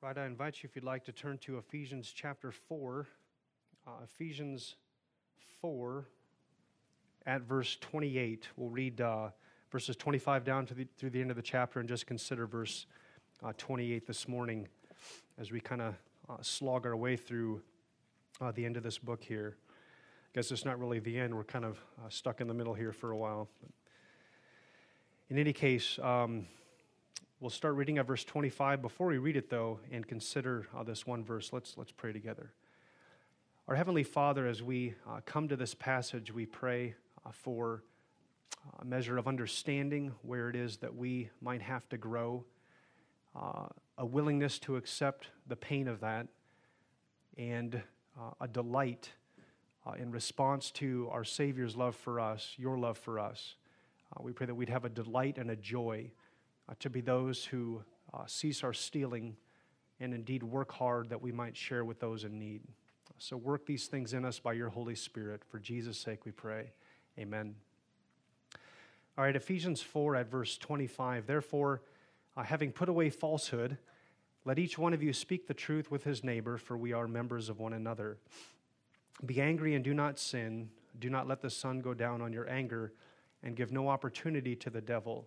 Right, I invite you, if you'd like, to turn to Ephesians chapter 4. Uh, Ephesians 4 at verse 28. We'll read uh, verses 25 down to the, through the end of the chapter and just consider verse uh, 28 this morning as we kind of uh, slog our way through uh, the end of this book here. I guess it's not really the end, we're kind of uh, stuck in the middle here for a while. In any case, um, We'll start reading at verse 25. Before we read it, though, and consider uh, this one verse, let's, let's pray together. Our Heavenly Father, as we uh, come to this passage, we pray uh, for a measure of understanding where it is that we might have to grow, uh, a willingness to accept the pain of that, and uh, a delight uh, in response to our Savior's love for us, your love for us. we pray that we'd have a delight and a joy uh, to be those who uh, cease our stealing and indeed work hard that we might share with those in need. So work these things in us by your Holy Spirit. For Jesus' sake we pray. Amen. All right, Ephesians 4 at verse 25. Therefore, uh, having put away falsehood, let each one of you speak the truth with his neighbor, for we are members of one another. Be angry and do not sin. Do not let the sun go down on your anger, and give no opportunity to the devil.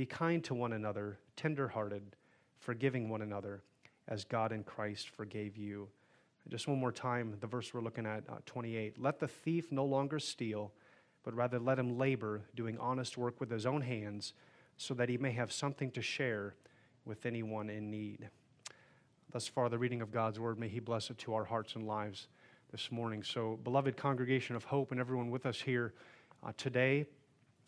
be kind to one another, tenderhearted, forgiving one another, as God in Christ forgave you. Just one more time, the verse we're looking at, uh, 28. Let the thief no longer steal, but rather let him labor, doing honest work with his own hands, so that he may have something to share with anyone in need. Thus far, the reading of God's word, may he bless it to our hearts and lives this morning. So, beloved congregation of hope and everyone with us here uh, today,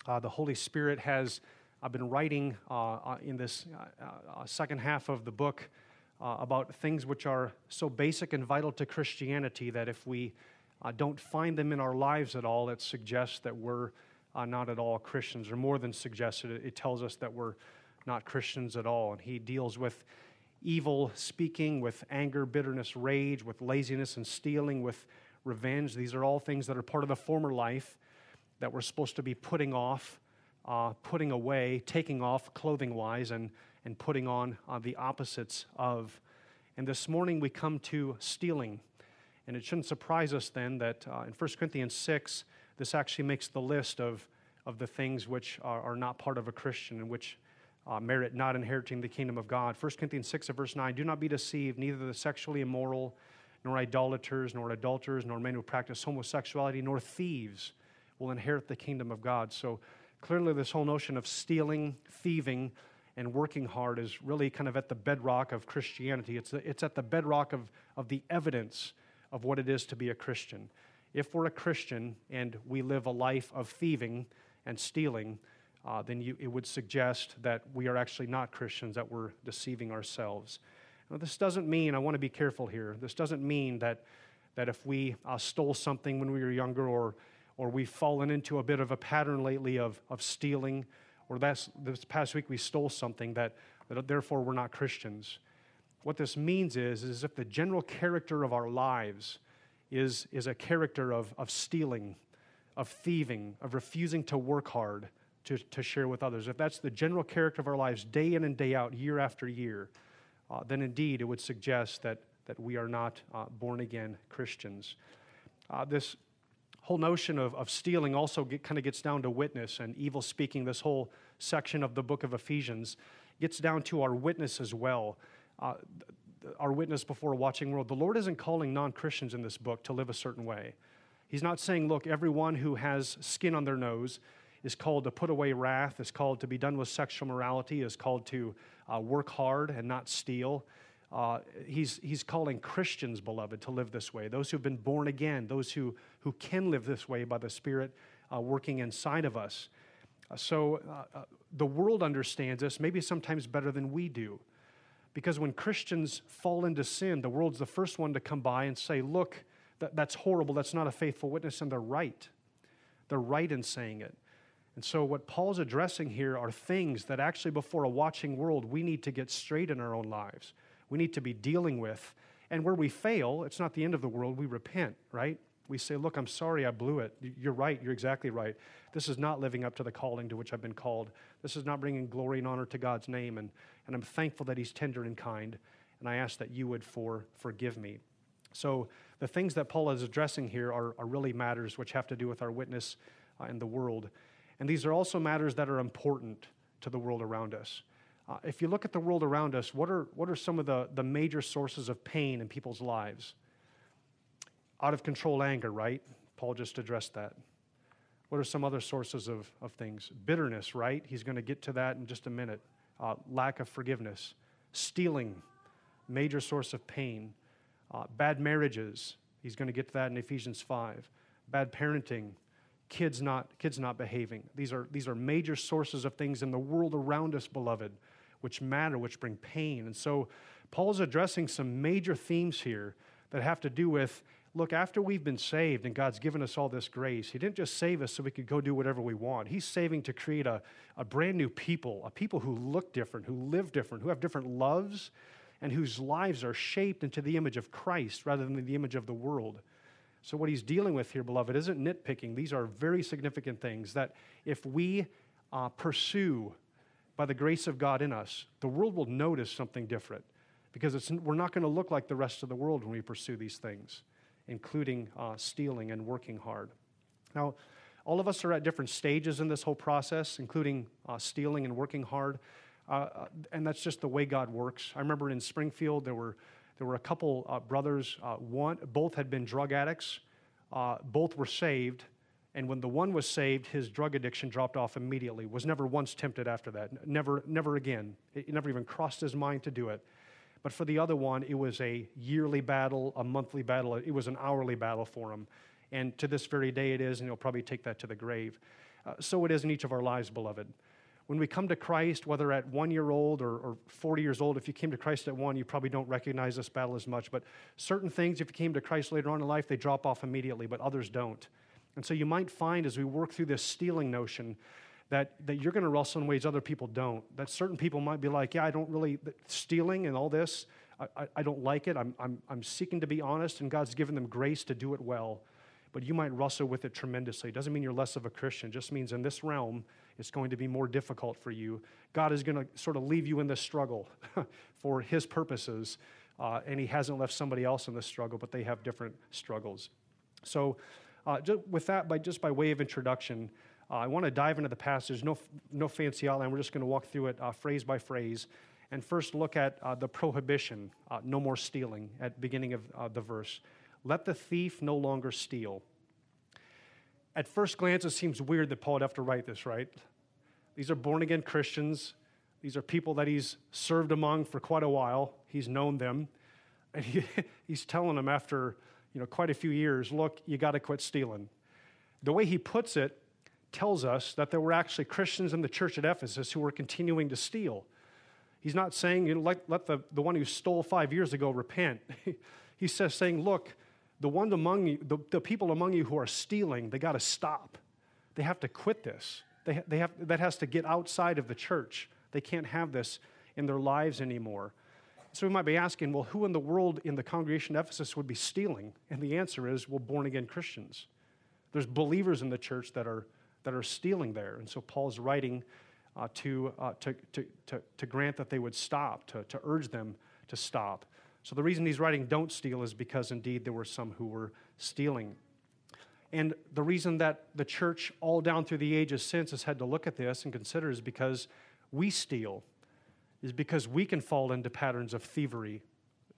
uh, the Holy Spirit has I've been writing uh, uh in this uh, uh, second half of the book about things which are so basic and vital to Christianity that if we don't find them in our lives at all, it suggests that we're not at all Christians, or more than suggested, it tells us that we're not Christians at all. And he deals with evil speaking, with anger, bitterness, rage, with laziness and stealing, with revenge. These are all things that are part of the former life that we're supposed to be putting off uh, putting away, taking off clothing wise, and, and putting on uh, the opposites of. And this morning we come to stealing. And it shouldn't surprise us then that uh, in 1 Corinthians 6, this actually makes the list of, of the things which are, are not part of a Christian and which uh, merit not inheriting the kingdom of God. 1 Corinthians 6, verse 9 Do not be deceived, neither the sexually immoral, nor idolaters, nor adulterers, nor men who practice homosexuality, nor thieves will inherit the kingdom of God. So Clearly, this whole notion of stealing, thieving, and working hard is really kind of at the bedrock of Christianity. It's, it's at the bedrock of, of the evidence of what it is to be a Christian. If we're a Christian and we live a life of thieving and stealing, uh, then you, it would suggest that we are actually not Christians, that we're deceiving ourselves. Now, this doesn't mean, I want to be careful here, this doesn't mean that, that if we uh, stole something when we were younger or or we've fallen into a bit of a pattern lately of, of stealing, or that's, this past week we stole something that, that therefore we're not Christians. What this means is, is if the general character of our lives is, is a character of, of stealing, of thieving, of refusing to work hard to, to share with others, if that's the general character of our lives day in and day out, year after year, uh, then indeed it would suggest that, that we are not uh, born again Christians. Uh, this whole notion of, of stealing also get, kind of gets down to witness and evil speaking. This whole section of the book of Ephesians gets down to our witness as well. Uh, our witness before a watching world. The Lord isn't calling non Christians in this book to live a certain way. He's not saying, look, everyone who has skin on their nose is called to put away wrath, is called to be done with sexual morality, is called to uh, work hard and not steal. Uh, he's, he's calling Christians, beloved, to live this way. Those who've been born again, those who, who can live this way by the Spirit uh, working inside of us. Uh, so uh, uh, the world understands us maybe sometimes better than we do. Because when Christians fall into sin, the world's the first one to come by and say, Look, that, that's horrible. That's not a faithful witness. And they're right. They're right in saying it. And so, what Paul's addressing here are things that actually, before a watching world, we need to get straight in our own lives. We need to be dealing with. And where we fail, it's not the end of the world. We repent, right? We say, Look, I'm sorry I blew it. You're right. You're exactly right. This is not living up to the calling to which I've been called. This is not bringing glory and honor to God's name. And, and I'm thankful that He's tender and kind. And I ask that you would for, forgive me. So, the things that Paul is addressing here are, are really matters which have to do with our witness uh, in the world. And these are also matters that are important to the world around us. Uh, if you look at the world around us, what are, what are some of the, the major sources of pain in people's lives? Out of control anger, right? Paul just addressed that. What are some other sources of, of things? Bitterness, right? He's going to get to that in just a minute. Uh, lack of forgiveness. Stealing, major source of pain. Uh, bad marriages. He's going to get to that in Ephesians 5. Bad parenting. Kids not, kids not behaving. These are, these are major sources of things in the world around us, beloved, which matter, which bring pain. And so Paul's addressing some major themes here that have to do with look, after we've been saved and God's given us all this grace, He didn't just save us so we could go do whatever we want. He's saving to create a, a brand new people, a people who look different, who live different, who have different loves, and whose lives are shaped into the image of Christ rather than the image of the world. So, what he's dealing with here, beloved, isn't nitpicking. These are very significant things that if we uh, pursue by the grace of God in us, the world will notice something different because we're not going to look like the rest of the world when we pursue these things including uh, stealing and working hard. Now, all of us are at different stages in this whole process, including uh, stealing and working hard. Uh, uh, and that's just the way God works. I remember in Springfield, there were, there were a couple uh, brothers. Uh, one, both had been drug addicts. both were saved. And when the one was saved, his drug addiction dropped off immediately. Was never once tempted after that. Never, never again. It never even crossed his mind to do it. But for the other one, it was a yearly battle, a monthly battle, it was an hourly battle for him. And to this very day it is, and he'll probably take that to the grave. Uh, so it is in each of our lives, beloved. When we come to Christ, whether at one year old or, or 40 years old, if you came to Christ at one, you probably don't recognize this battle as much. But certain things, if you came to Christ later on in life, they drop off immediately, but others don't. And so you might find as we work through this stealing notion that, that you're going to wrestle in ways other people don't. That certain people might be like, yeah, I don't really, stealing and all this, I, I, I don't like it. I'm, I'm, I'm seeking to be honest, and God's given them grace to do it well. But you might wrestle with it tremendously. It doesn't mean you're less of a Christian, it just means in this realm, it's going to be more difficult for you. God is going to sort of leave you in this struggle for His purposes, uh, and He hasn't left somebody else in this struggle, but they have different struggles. So, uh, just with that, by just by way of introduction, uh, I want to dive into the passage, no, no fancy outline. We're just going to walk through it uh, phrase by phrase. And first, look at uh, the prohibition uh, no more stealing at beginning of uh, the verse. Let the thief no longer steal. At first glance, it seems weird that Paul would have to write this, right? These are born again Christians. These are people that he's served among for quite a while. He's known them. And he, he's telling them after you know, quite a few years look, you got to quit stealing. The way he puts it tells us that there were actually Christians in the church at Ephesus who were continuing to steal. He's not saying, you know, let, let the, the one who stole five years ago repent. he says, saying, look, the ones among you, the, the people among you who are stealing, they got to stop. They have to quit this. They, they have, that has to get outside of the church. They can't have this in their lives anymore. So we might be asking, well, who in the world in the congregation of Ephesus would be stealing? And the answer is, well, born again Christians. There's believers in the church that are that are stealing there. And so Paul's writing uh, to, uh, to, to, to, to, grant that they would stop, to, to urge them to stop. So the reason he's writing don't steal is because indeed there were some who were stealing. And the reason that the church, all down through the ages since, has had to look at this and consider is because we steal, is because we can fall into patterns of thievery,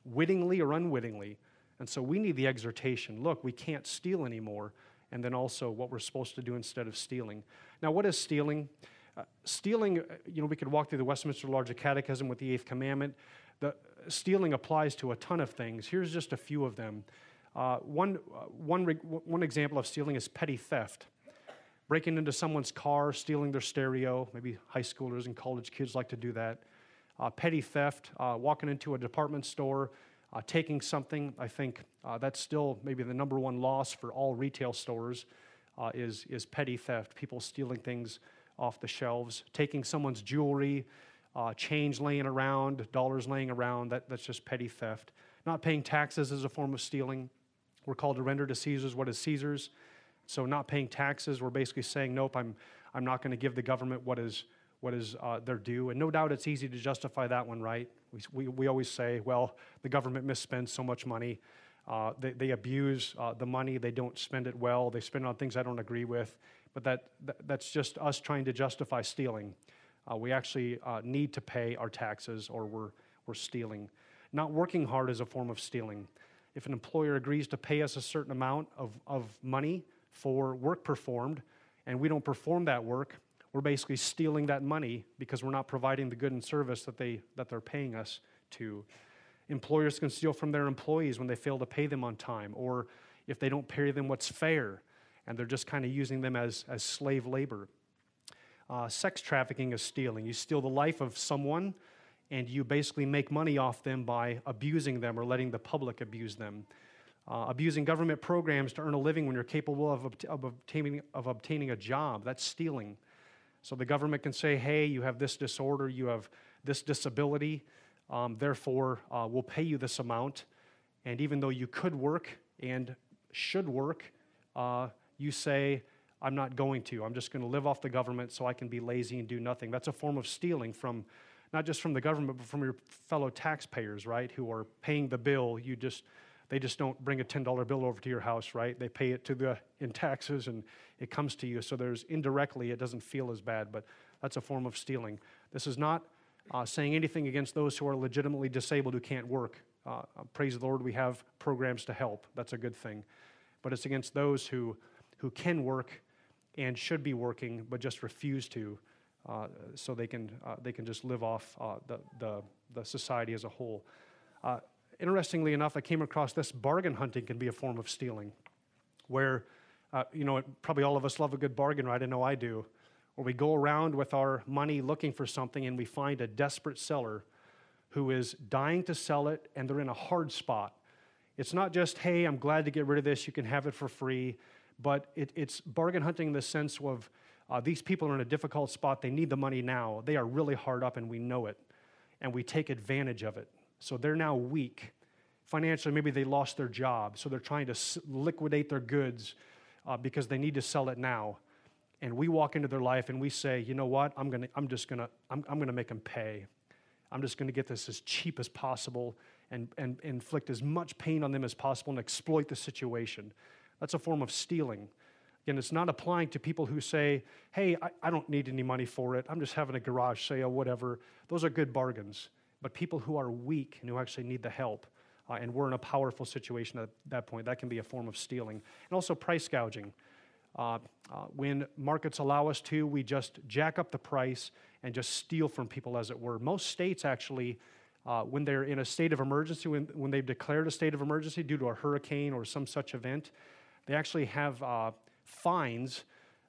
wittingly or unwittingly. And so we need the exhortation look, we can't steal anymore and then also what we're supposed to do instead of stealing. Now, what is stealing? Uh, stealing, uh, you know, we could walk through the Westminster Larger Catechism with the Eighth Commandment. The stealing applies to a ton of things. Here's just a few of them. Uh, one, uh, one, one example of stealing is petty theft. Breaking into someone's car, stealing their stereo. Maybe high schoolers and college kids like to do that. Uh, petty theft, uh, walking into a department store, uh, taking something, I think uh, that's still maybe the number one loss for all retail stores uh, is, is petty theft. People stealing things off the shelves, taking someone's jewelry, uh, change laying around, dollars laying around, that, that's just petty theft. Not paying taxes is a form of stealing. We're called to render to Caesar's what is Caesar's. So, not paying taxes, we're basically saying, nope, I'm, I'm not going to give the government what is, what is uh, their due. And no doubt it's easy to justify that one, right? We, we, we always say, well, the government misspends so much money. Uh, they, they abuse uh, the money, they don't spend it well, they spend it on things I don't agree with. But that, that that's just us trying to justify stealing. Uh, we actually uh, need to pay our taxes or we're, we're stealing. Not working hard is a form of stealing. If an employer agrees to pay us a certain amount of, of money for work performed and we don't perform that work, we're basically stealing that money because we're not providing the good and service that, they, that they're paying us to. Employers can steal from their employees when they fail to pay them on time, or if they don't pay them what's fair, and they're just kind of using them as, as slave labor. Uh, sex trafficking is stealing. You steal the life of someone, and you basically make money off them by abusing them or letting the public abuse them. Uh, abusing government programs to earn a living when you're capable of, of, obtaining, of obtaining a job, that's stealing. So the government can say, hey, you have this disorder, you have this disability, um, therefore, uh, we'll pay you this amount. And even though you could work and should work, uh, you say, I'm not going to. I'm just going to live off the government so I can be lazy and do nothing. That's a form of stealing from not just from the government, but from your fellow taxpayers, right, who are paying the bill. You just they just don't bring a $10 bill over to your house, right? They pay it to the in taxes and it comes to you. So there's indirectly, it doesn't feel as bad, but that's a form of stealing. This is not uh, saying anything against those who are legitimately disabled who can't work. Uh, uh, praise the Lord, we have programs to help. That's a good thing. But it's against those who, who can work and should be working, but just refuse to, uh, so they can, uh, they can just live off uh, the, the, the society as a whole. Interestingly enough, I came across this bargain hunting can be a form of stealing, where, you know, probably all of us love a good bargain, right? I know I do Where we go around with our money looking for something and we find a desperate seller who is dying to sell it and they're in a hard spot. It's not just, hey, I'm glad to get rid of this, you can have it for free, but it, it's bargain hunting in the sense of uh, these people are in a difficult spot, they need the money now. They are really hard up and we know it, and we take advantage of it. So they're now weak. Financially, maybe they lost their job, so they're trying to liquidate their goods uh, because they need to sell it now and we walk into their life and we say, you know what, I'm, gonna, I'm just gonna, I'm, I'm gonna make them pay. I'm just gonna get this as cheap as possible and, and, inflict as much pain on them as possible and exploit the situation. That's a form of stealing. Again, it's not applying to people who say, hey, I, I don't need any money for it. I'm just having a garage sale, whatever. Those are good bargains. But people who are weak and who actually need the help, uh, and we're in a powerful situation at that point, that can be a form of stealing. And also price gouging. Uh, uh, when markets allow us to, we just jack up the price and just steal from people, as it were. Most states actually, uh, when they're in a state of emergency, when, when they've declared a state of emergency due to a hurricane or some such event, they actually have uh, fines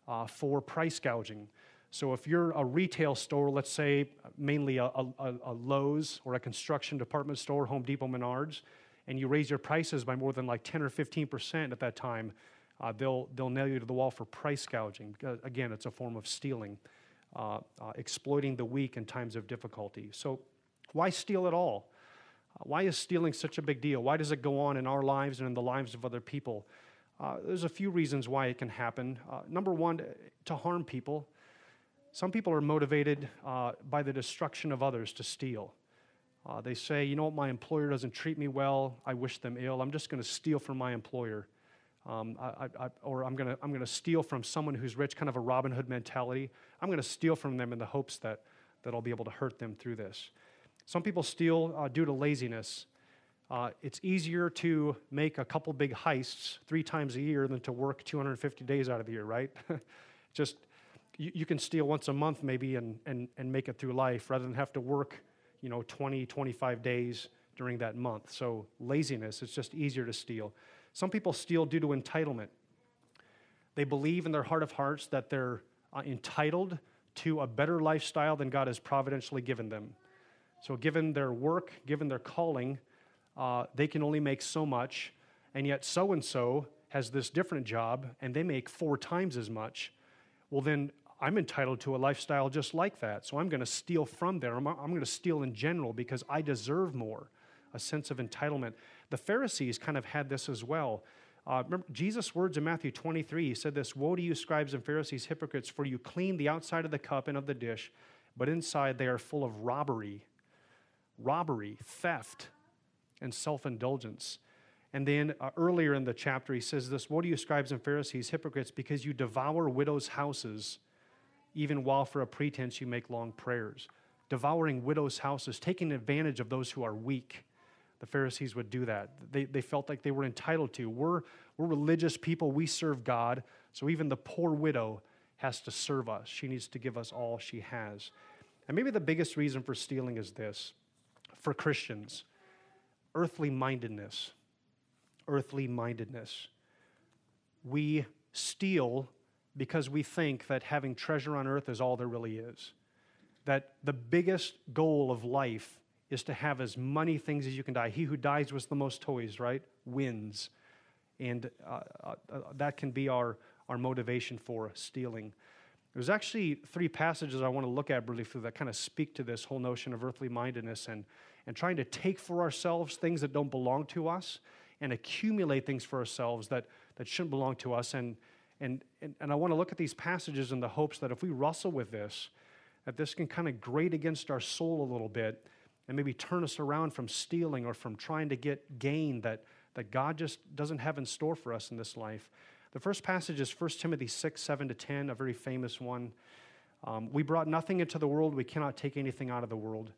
uh, for price gouging. So if you're a retail store, let's say mainly a, a, a Lowe's or a construction department store, Home Depot, Menards, and you raise your prices by more than like 10 or 15 percent at that time, uh, they'll, they'll nail you to the wall for price gouging. Again, it's a form of stealing, uh, uh, exploiting the weak in times of difficulty. So, why steal at all? Uh, why is stealing such a big deal? Why does it go on in our lives and in the lives of other people? Uh, there's a few reasons why it can happen. Number one, to harm people. Some people are motivated by the destruction of others to steal. they say, you know what, my employer doesn't treat me well. I wish them ill. I'm just going to steal from my employer um, I, I, or I'm going to I'm gonna steal from someone who's rich, kind of a Robin Hood mentality. I'm going to steal from them in the hopes that, that I'll be able to hurt them through this. Some people steal uh, due to laziness. Uh, it's easier to make a couple big heists three times a year than to work 250 days out of the year, right? Just you, you, can steal once a month maybe and, and, and make it through life rather than have to work, you know, 20, 25 days during that month. So laziness, it's just easier to steal. Some people steal due to entitlement. They believe in their heart of hearts that they're uh, entitled to a better lifestyle than God has providentially given them. So, given their work, given their calling, uh, they can only make so much, and yet so and so has this different job and they make four times as much. Well, then I'm entitled to a lifestyle just like that. So I'm going to steal from there. I'm, I'm going to steal in general because I deserve more, a sense of entitlement. The Pharisees kind of had this as well. Uh, remember Jesus' words in Matthew 23, he said this Woe to you, scribes and Pharisees, hypocrites, for you clean the outside of the cup and of the dish, but inside they are full of robbery, robbery, theft, and self indulgence. And then uh, earlier in the chapter, he says this Woe to you, scribes and Pharisees, hypocrites, because you devour widows' houses, even while for a pretense you make long prayers. Devouring widows' houses, taking advantage of those who are weak the Pharisees would do that. They, they felt like they were entitled to. We're, we're religious people, we serve God, so even the poor widow has to serve us. She needs to give us all she has. And maybe the biggest reason for stealing is this for Christians earthly mindedness. Earthly mindedness. We steal because we think that having treasure on earth is all there really is. That the biggest goal of life is to have as many things as you can die. He who dies with the most toys, right, wins. And uh, uh, uh, that can be our, our motivation for stealing. There's actually three passages I want to look at briefly that kind of speak to this whole notion of earthly mindedness and, and trying to take for ourselves things that don't belong to us and accumulate things for ourselves that, that shouldn't belong to us. And, and, and, and I want to look at these passages in the hopes that if we wrestle with this, that this can kind of grate against our soul a little bit and maybe turn us around from stealing or from trying to get gain that, that God just doesn't have in store for us in this life. The first passage is 1 Timothy 6, 7 to 10, a very famous one. Um, we brought nothing into the world, we cannot take anything out of the world.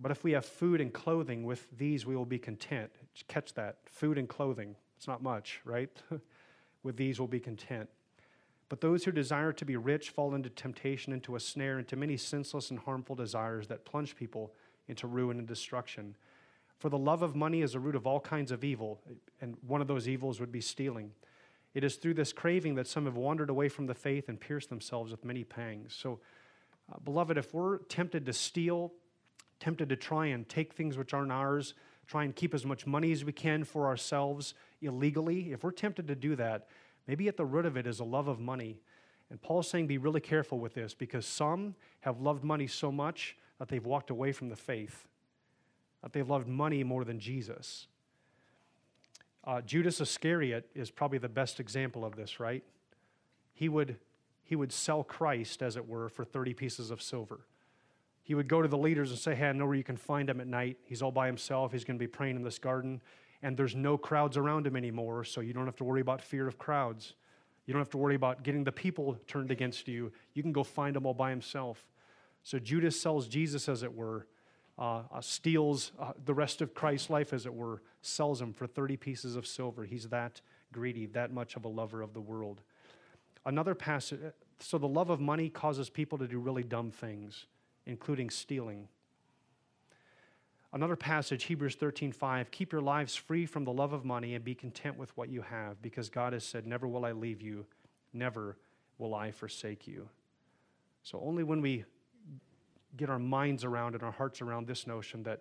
But if we have food and clothing, with these we will be content. Catch that food and clothing. It's not much, right? with these we'll be content. But those who desire to be rich fall into temptation, into a snare, into many senseless and harmful desires that plunge people into ruin and destruction. For the love of money is a root of all kinds of evil, and one of those evils would be stealing. It is through this craving that some have wandered away from the faith and pierced themselves with many pangs. So, uh, beloved, if we're tempted to steal, tempted to try and take things which aren't ours, try and keep as much money as we can for ourselves illegally, if we're tempted to do that, maybe at the root of it is a love of money. And Paul's saying be really careful with this because some have loved money so much that they've walked away from the faith, that they've loved money more than Jesus. Uh, Judas Iscariot is probably the best example of this, right? He would, he would sell Christ, as it were, for 30 pieces of silver. He would go to the leaders and say, Hey, I know where you can find him at night. He's all by himself. He's going to be praying in this garden. And there's no crowds around him anymore, so you don't have to worry about fear of crowds. You don't have to worry about getting the people turned against you. You can go find him all by himself. So Judas sells Jesus, as it were, uh, uh, steals uh, the rest of Christ's life, as it were, sells him for 30 pieces of silver. He's that greedy, that much of a lover of the world. Another passage, so the love of money causes people to do really dumb things, including stealing. Another passage, Hebrews 13:5, keep your lives free from the love of money and be content with what you have, because God has said, Never will I leave you, never will I forsake you. So only when we get our minds around and our hearts around this notion that,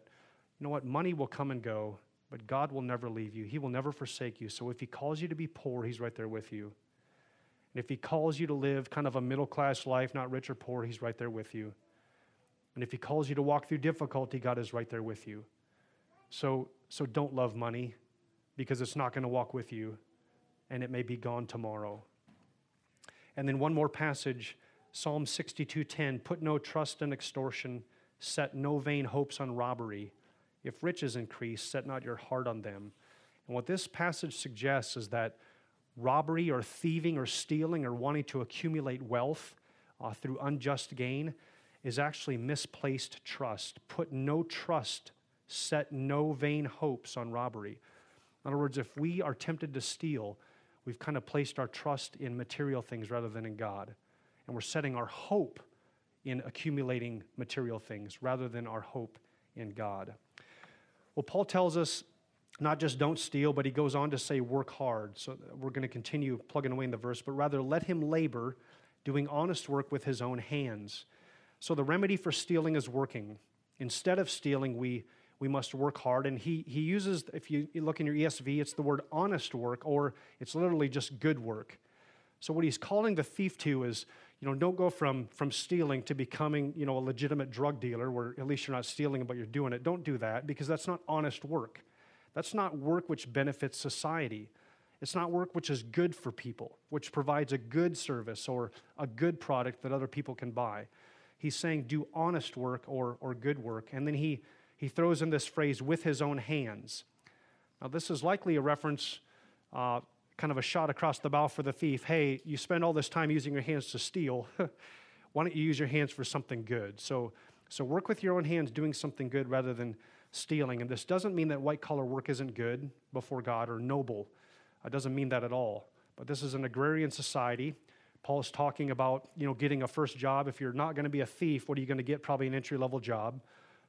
you know what, money will come and go, but God will never leave you. He will never forsake you. So if He calls you to be poor, He's right there with you. And if He calls you to live kind of a middle class life, not rich or poor, He's right there with you. And if He calls you to walk through difficulty, God is right there with you. So, so don't love money because it's not going to walk with you and it may be gone tomorrow. And then one more passage Psalm 62:10, put no trust in extortion, set no vain hopes on robbery. If riches increase, set not your heart on them. And what this passage suggests is that robbery or thieving or stealing or wanting to accumulate wealth uh, through unjust gain is actually misplaced trust. Put no trust, set no vain hopes on robbery. In other words, if we are tempted to steal, we've kind of placed our trust in material things rather than in God and we're setting our hope in accumulating material things rather than our hope in God. Well, Paul tells us not just don't steal, but he goes on to say work hard. So we're going to continue plugging away in the verse, but rather let him labor, doing honest work with his own hands. So the remedy for stealing is working. Instead of stealing, we, we must work hard. And he, he uses, if you look in your ESV, it's the word honest work, or it's literally just good work. So what he's calling the thief to is, you know, don't go from, from stealing to becoming, you know, a legitimate drug dealer where at least you're not stealing, but you're doing it. Don't do that because that's not honest work. That's not work which benefits society. It's not work which is good for people, which provides a good service or a good product that other people can buy. He's saying do honest work or, or good work. And then he, he throws in this phrase, with his own hands. Now, this is likely a reference uh, kind of a shot across the bow for the thief. Hey, you spend all this time using your hands to steal. Why don't you use your hands for something good? So, so work with your own hands doing something good rather than stealing. And this doesn't mean that white collar work isn't good before God or noble. It doesn't mean that at all. But this is an agrarian society. Paul is talking about, you know, getting a first job. If you're not going to be a thief, what are you going to get? Probably an entry level job.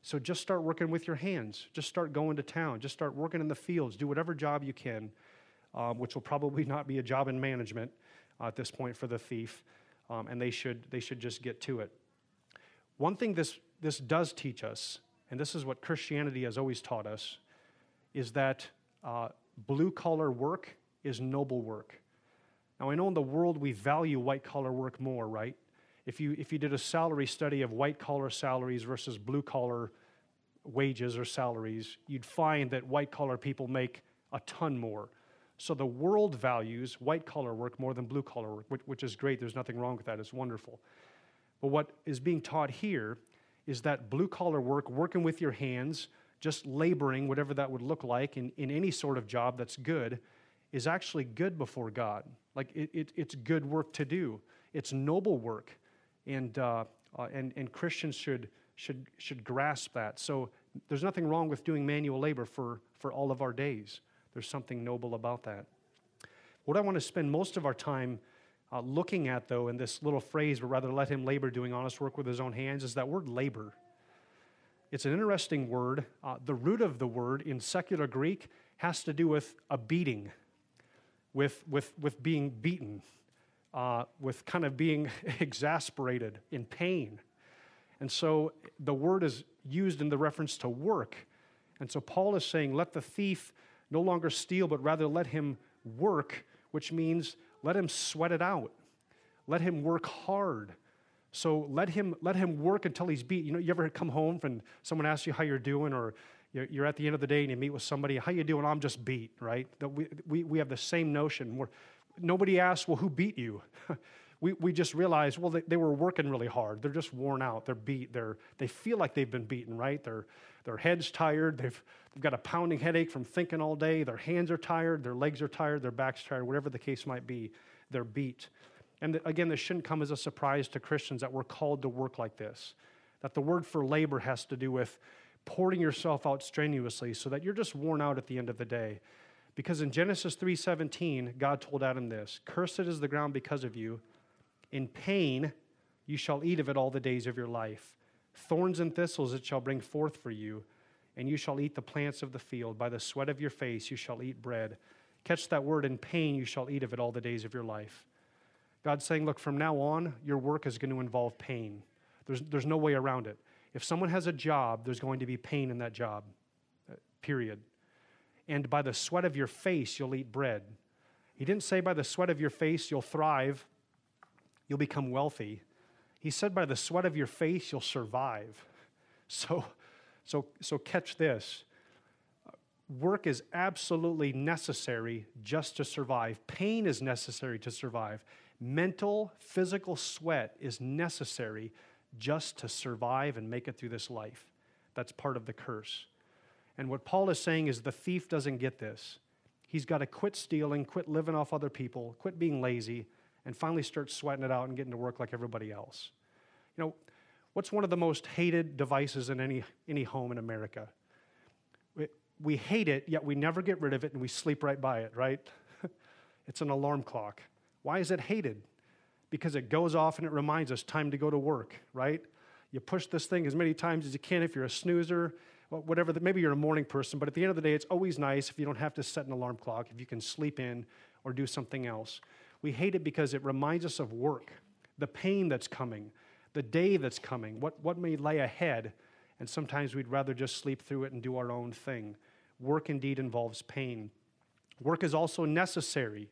So just start working with your hands. Just start going to town. Just start working in the fields. Do whatever job you can um, which will probably not be a job in management uh, at this point for the thief, um, and they should, they should just get to it. One thing this, this does teach us, and this is what Christianity has always taught us, is that uh, blue collar work is noble work. Now, I know in the world we value white collar work more, right? If you, if you did a salary study of white collar salaries versus blue collar wages or salaries, you'd find that white collar people make a ton more. So the world values white collar work more than blue collar work, which, which, is great. There's nothing wrong with that. It's wonderful. But what is being taught here is that blue collar work, working with your hands, just laboring, whatever that would look like in, in any sort of job that's good, is actually good before God. Like it, it, it's good work to do, it's noble work. And, uh, uh, and, and Christians should, should, should grasp that. So there's nothing wrong with doing manual labor for, for all of our days. There's something noble about that. What I want to spend most of our time uh, looking at, though, in this little phrase, but rather let him labor doing honest work with his own hands, is that word labor. It's an interesting word. Uh, the root of the word in secular Greek has to do with a beating, with, with, with being beaten, uh, with kind of being exasperated in pain. And so the word is used in the reference to work. And so Paul is saying, let the thief no longer steal, but rather let him work, which means let him sweat it out. Let him work hard. So let him let him work until he's beat. You know, you ever come home and someone asks you how you're doing, or you're at the end of the day and you meet with somebody, how you doing? I'm just beat, right? That we, we, we have the same notion. We're, nobody asks, well, who beat you? we, we just realize, well, they, they were working really hard. They're just worn out. They're beat. They're, they feel like they've been beaten, right? They're, their head's tired. They've, they've got a pounding headache from thinking all day. Their hands are tired. Their legs are tired. Their back's tired. Whatever the case might be, they're beat. And again, this shouldn't come as a surprise to Christians that we're called to work like this. That the word for labor has to do with pouring yourself out strenuously so that you're just worn out at the end of the day. Because in Genesis 3:17, God told Adam this, "Cursed is the ground because of you. In pain you shall eat of it all the days of your life." Thorns and thistles it shall bring forth for you, and you shall eat the plants of the field. By the sweat of your face you shall eat bread. Catch that word in pain, you shall eat of it all the days of your life. God's saying, look, from now on, your work is going to involve pain. There's, there's no way around it. If someone has a job, there's going to be pain in that job, uh, period. And by the sweat of your face, you'll eat bread. He didn't say by the sweat of your face, you'll thrive, you'll become wealthy. He said, By the sweat of your face, you'll survive. So, so, so catch this. Work is absolutely necessary just to survive. Pain is necessary to survive. Mental, physical sweat is necessary just to survive and make it through this life. That's part of the curse. And what Paul is saying is the thief doesn't get this. He's got to quit stealing, quit living off other people, quit being lazy, and finally start sweating it out and getting to work like everybody else. You know, what's one of the most hated devices in any, any home in America? We, we hate it, yet we never get rid of it and we sleep right by it, right? it's an alarm clock. Why is it hated? Because it goes off and it reminds us time to go to work, right? You push this thing as many times as you can if you're a snoozer, whatever, maybe you're a morning person, but at the end of the day, it's always nice if you don't have to set an alarm clock, if you can sleep in or do something else. We hate it because it reminds us of work, the pain that's coming, the day that's coming, what, what may lay ahead. And sometimes we'd rather just sleep through it and do our own thing. Work indeed involves pain. Work is also necessary.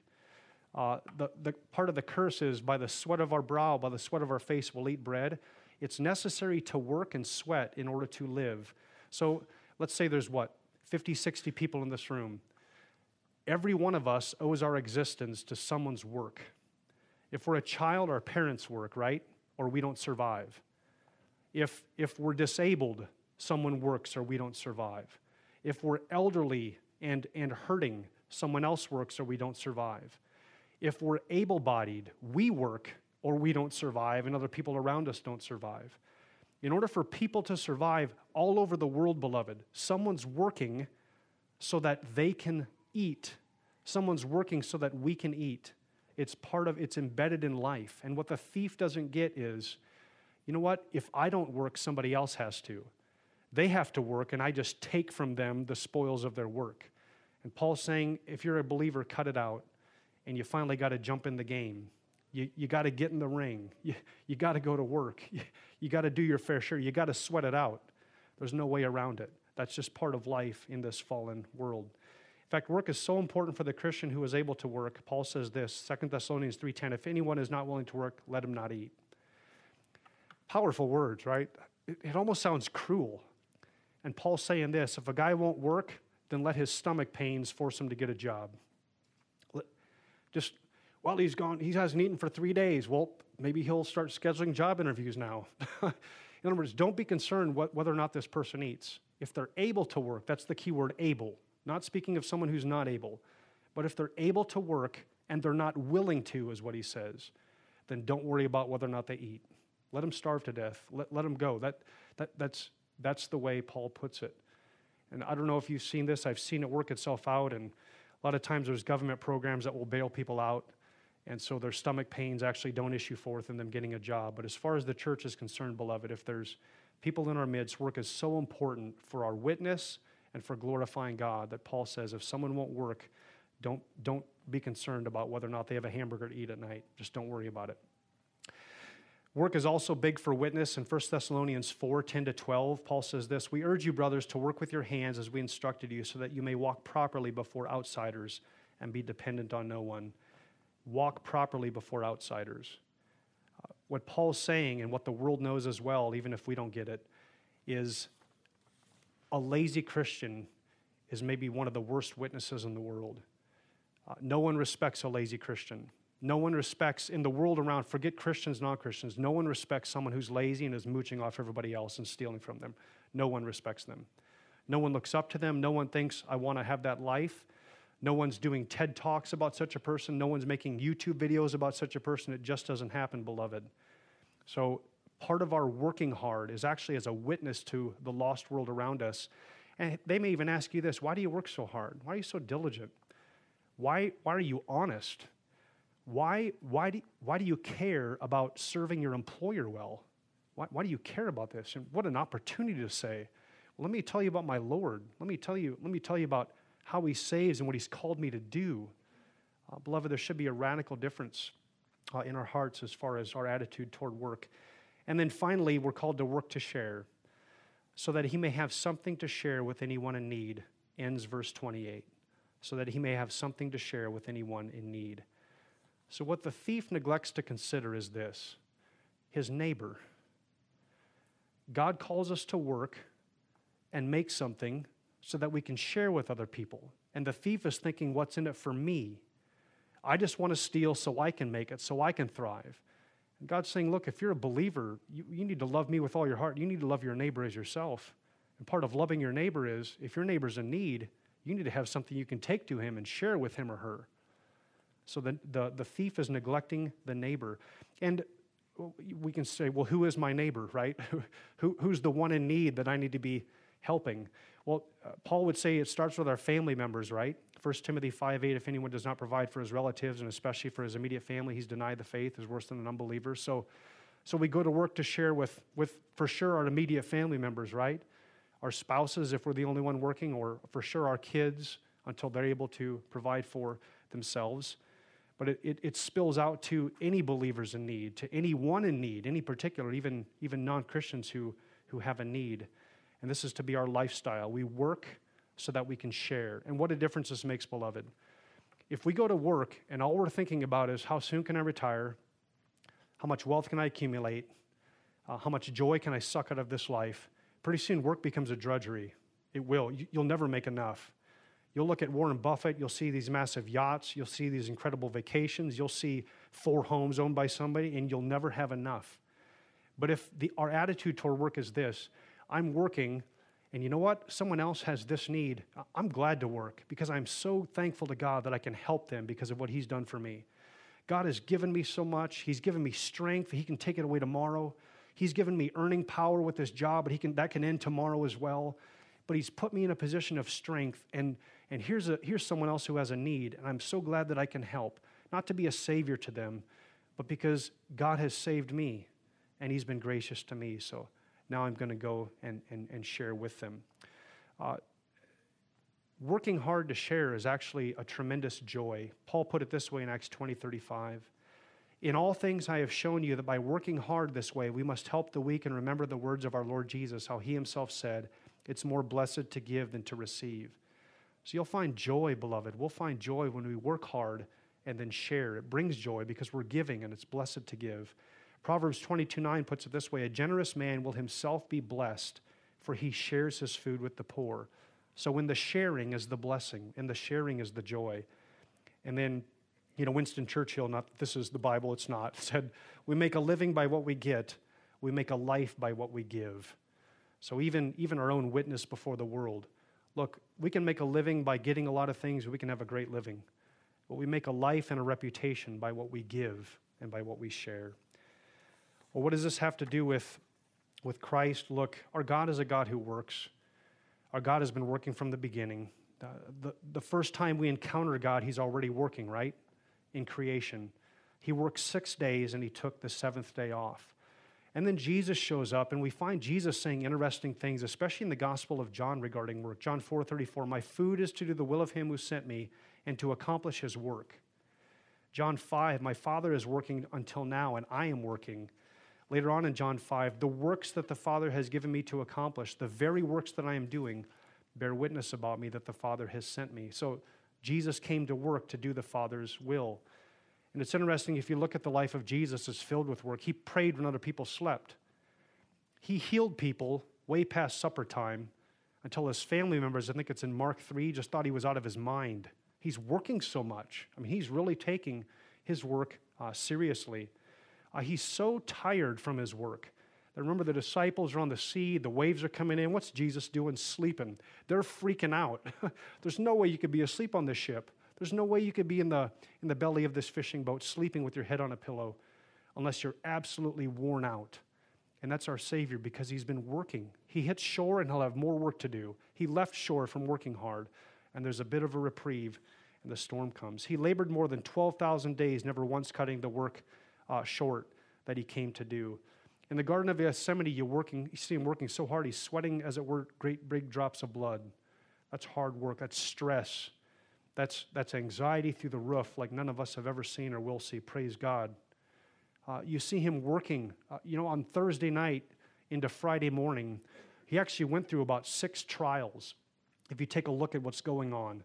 Uh, the, the part of the curse is by the sweat of our brow, by the sweat of our face, we'll eat bread. It's necessary to work and sweat in order to live. So let's say there's what, 50, 60 people in this room. Every one of us owes our existence to someone's work. If we're a child, our parents work, right? Or we don't survive. If, if we're disabled, someone works or we don't survive. If we're elderly and, and hurting, someone else works or we don't survive. If we're able bodied, we work or we don't survive and other people around us don't survive. In order for people to survive all over the world, beloved, someone's working so that they can eat. Someone's working so that we can eat. It's part of, it's embedded in life. And what the thief doesn't get is, you know what? If I don't work, somebody else has to. They have to work, and I just take from them the spoils of their work. And Paul's saying, if you're a believer, cut it out. And you finally got to jump in the game. You, you got to get in the ring. You, you got to go to work. You, you got to do your fair share. You got to sweat it out. There's no way around it. That's just part of life in this fallen world. In fact, work is so important for the Christian who is able to work. Paul says this, 2 Thessalonians 3:10, if anyone is not willing to work, let him not eat. Powerful words, right? It, it almost sounds cruel. And Paul's saying this, if a guy won't work, then let his stomach pains force him to get a job. Just well, he's gone, he hasn't eaten for three days. Well, maybe he'll start scheduling job interviews now. In other words, don't be concerned what, whether or not this person eats. If they're able to work, that's the key word able, not speaking of someone who's not able. But if they're able to work and they're not willing to, is what he says, then don't worry about whether or not they eat. Let them starve to death. Let, let them go. That, that, that's, that's the way Paul puts it. And I don't know if you've seen this, I've seen it work itself out. And lot of times there's government programs that will bail people out and so their stomach pains actually don't issue forth in them getting a job. But as far as the church is concerned, beloved, if there's people in our midst, work is so important for our witness and for glorifying God that Paul says if someone won't work, don't, don't be concerned about whether or not they have a hamburger to eat at night. Just don't worry about it. Work is also big for witness. In 1 Thessalonians 4 10 to 12, Paul says this We urge you, brothers, to work with your hands as we instructed you, so that you may walk properly before outsiders and be dependent on no one walk properly before outsiders. Uh, what Paul's saying, and what the world knows as well, even if we don't get it, is a lazy Christian is maybe one of the worst witnesses in the world. Uh, no one respects a lazy Christian. No one respects, in the world around, forget Christians, non Christians, no one respects someone who's lazy and is mooching off everybody else and stealing from them. No one respects them. No one looks up to them. No one thinks, I want to have that life. No one's doing TED Talks about such a person. No one's making YouTube videos about such a person. It just doesn't happen, beloved. So, part of our working hard is actually as a witness to the lost world around us. And they may even ask you this why do you work so hard? Why are you so diligent? Why, why are you honest? Why, why, do, why do you care about serving your employer well? Why, why do you care about this? And what an opportunity to say, well, let me tell you about my Lord. Let me tell you, let me tell you about how he saves and what he's called me to do. Uh, beloved, there should be a radical difference uh, in our hearts as far as our attitude toward work. And then finally, we're called to work to share so that he may have something to share with anyone in need. Ends verse 28. So that he may have something to share with anyone in need. So, what the thief neglects to consider is this his neighbor. God calls us to work and make something so that we can share with other people. And the thief is thinking, what's in it for me? I just want to steal so I can make it, so I can thrive. And God's saying, look, if you're a believer, you, you need to love me with all your heart. You need to love your neighbor as yourself. And part of loving your neighbor is if your neighbor's in need, you need to have something you can take to him and share with him or her. So the, the, the thief is neglecting the neighbor. And we can say, well, who is my neighbor, right? who, who's the one in need that I need to be helping? Well, uh, Paul would say it starts with our family members, right? 1 Timothy 5 8, if anyone does not provide for his relatives and especially for his immediate family, he's denied the faith, is worse than an unbeliever. So, so we go to work to share with, with, for sure, our immediate family members, right? Our spouses, if we're the only one working, or for sure our kids until they're able to provide for themselves. But it, it, it spills out to any believers in need, to anyone in need, any particular, even, even non Christians who, who have a need. And this is to be our lifestyle. We work so that we can share. And what a difference this makes, beloved. If we go to work and all we're thinking about is how soon can I retire? How much wealth can I accumulate? Uh, how much joy can I suck out of this life? Pretty soon, work becomes a drudgery. It will. You'll never make enough. You'll look at Warren Buffett, you'll see these massive yachts, you'll see these incredible vacations, you'll see four homes owned by somebody, and you'll never have enough. But if the, our attitude toward work is this I'm working, and you know what? Someone else has this need. I'm glad to work because I'm so thankful to God that I can help them because of what He's done for me. God has given me so much. He's given me strength. He can take it away tomorrow. He's given me earning power with this job, but he can, that can end tomorrow as well. But He's put me in a position of strength. And, and here's, a, here's someone else who has a need. And I'm so glad that I can help, not to be a savior to them, but because God has saved me and He's been gracious to me. So now I'm going to go and, and, and share with them. Uh, working hard to share is actually a tremendous joy. Paul put it this way in Acts 20 35. In all things, I have shown you that by working hard this way, we must help the weak and remember the words of our Lord Jesus, how he himself said, It's more blessed to give than to receive. So you'll find joy, beloved. We'll find joy when we work hard and then share. It brings joy because we're giving and it's blessed to give. Proverbs 22 9 puts it this way A generous man will himself be blessed, for he shares his food with the poor. So, in the sharing is the blessing, and the sharing is the joy. And then, you know, Winston Churchill, not this is the Bible, it's not, said, We make a living by what we get, we make a life by what we give. So, even, even our own witness before the world. Look, we can make a living by getting a lot of things, we can have a great living. But we make a life and a reputation by what we give and by what we share. Well, what does this have to do with, with Christ? Look, our God is a God who works. Our God has been working from the beginning. Uh, the, the first time we encounter God, He's already working, right? In creation. He worked six days and He took the seventh day off. And then Jesus shows up, and we find Jesus saying interesting things, especially in the Gospel of John regarding work. John 4 34, My food is to do the will of Him who sent me and to accomplish His work. John 5, My Father is working until now, and I am working. Later on in John 5, the works that the Father has given me to accomplish, the very works that I am doing, bear witness about me that the Father has sent me. So Jesus came to work to do the Father's will. And it's interesting if you look at the life of Jesus, it's filled with work. He prayed when other people slept. He healed people way past supper time until his family members, I think it's in Mark 3, just thought he was out of his mind. He's working so much. I mean, he's really taking his work uh, seriously. Uh, he's so tired from his work. remember, the disciples are on the sea, the waves are coming in. What's Jesus doing? Sleeping. They're freaking out. There's no way you could be asleep on this ship. There's no way you could be in the, in the belly of this fishing boat sleeping with your head on a pillow unless you're absolutely worn out. And that's our Savior because He's been working. He hits shore and He'll have more work to do. He left shore from working hard, and there's a bit of a reprieve, and the storm comes. He labored more than 12,000 days, never once cutting the work uh, short that he came to do. In the Garden of Gethsemane, you, working, you see him working so hard, he's sweating, as it were, great big drops of blood. That's hard work, that's stress, that's, that's anxiety through the roof, like none of us have ever seen or will see. Praise God. Uh, you see him working, uh, you know, on Thursday night into Friday morning. He actually went through about six trials. If you take a look at what's going on,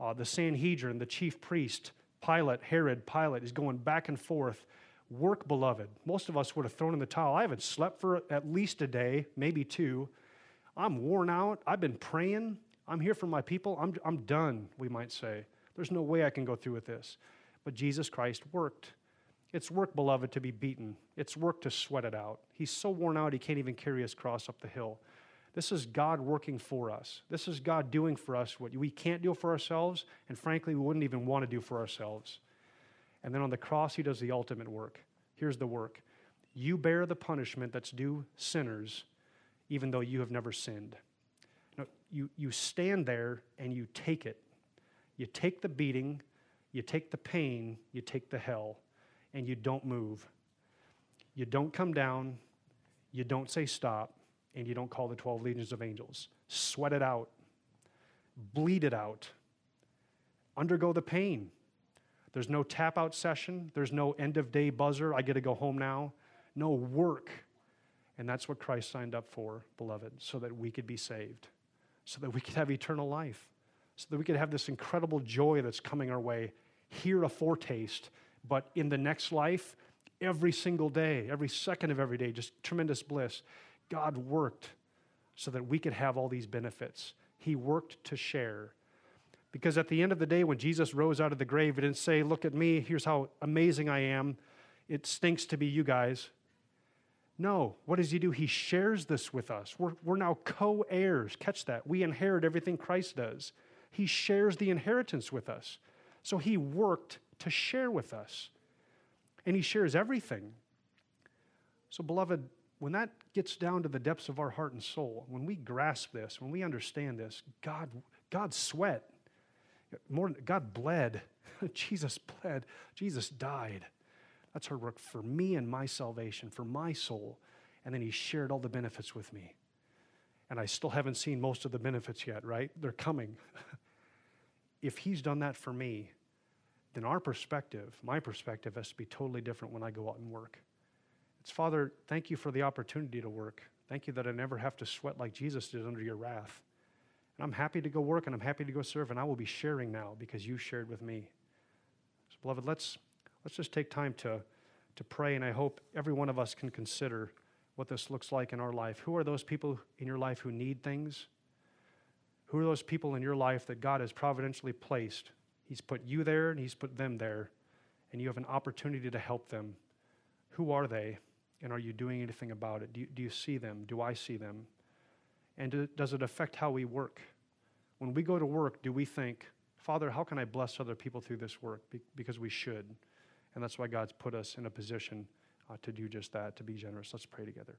uh, the Sanhedrin, the chief priest, Pilate, Herod, Pilate is going back and forth. Work, beloved. Most of us would have thrown in the towel. I haven't slept for at least a day, maybe two. I'm worn out. I've been praying. I'm here for my people. I'm, I'm done, we might say. There's no way I can go through with this. But Jesus Christ worked. It's work, beloved, to be beaten. It's work to sweat it out. He's so worn out, he can't even carry his cross up the hill. This is God working for us. This is God doing for us what we can't do for ourselves, and frankly, we wouldn't even want to do for ourselves. And then on the cross, He does the ultimate work. Here's the work you bear the punishment that's due sinners, even though you have never sinned. You, you stand there and you take it. You take the beating, you take the pain, you take the hell, and you don't move. You don't come down, you don't say stop and you don't call the 12 legions of angels. Sweat it out, bleed it out, undergo the pain. There's no tap out session, there's no end of day buzzer, I get to go home now. No work. And that's what Christ signed up for, beloved, so that we could be saved, so that we could have eternal life, so that we could have this incredible joy that's coming our way. Here, a foretaste, but in the next life, every single day, every second of every day, just tremendous bliss. God worked so that we could have all these benefits. He worked to share. Because at the end of the day, when Jesus rose out of the grave, he didn't say, Look at me, here's how amazing I am. It stinks to be you guys. No, what does he do? He shares this with us. We're, we're now co heirs. Catch that. We inherit everything Christ does. He shares the inheritance with us. So he worked to share with us. And he shares everything. So, beloved, when that gets down to the depths of our heart and soul, when we grasp this, when we understand this, God, God sweat. More, God bled. Jesus bled. Jesus died. That's hard work for me and my salvation, for my soul. And then he shared all the benefits with me. And I still haven't seen most of the benefits yet, right? They're coming. if he's done that for me, then our perspective, my perspective, has to be totally different when I go out and work. It's, Father, thank you for the opportunity to work. Thank you that I never have to sweat like Jesus did under your wrath. And I'm happy to go work and I'm happy to go serve, and I will be sharing now because you shared with me. So, beloved, let's, let's just take time to, to pray, and I hope every one of us can consider what this looks like in our life. Who are those people in your life who need things? Who are those people in your life that God has providentially placed? He's put you there and He's put them there, and you have an opportunity to help them. Who are they? And are you doing anything about it? Do you, do you see them? Do I see them? And do, does it affect how we work? When we go to work, do we think, Father, how can I bless other people through this work? Be- because we should. And that's why God's put us in a position uh, to do just that, to be generous. Let's pray together.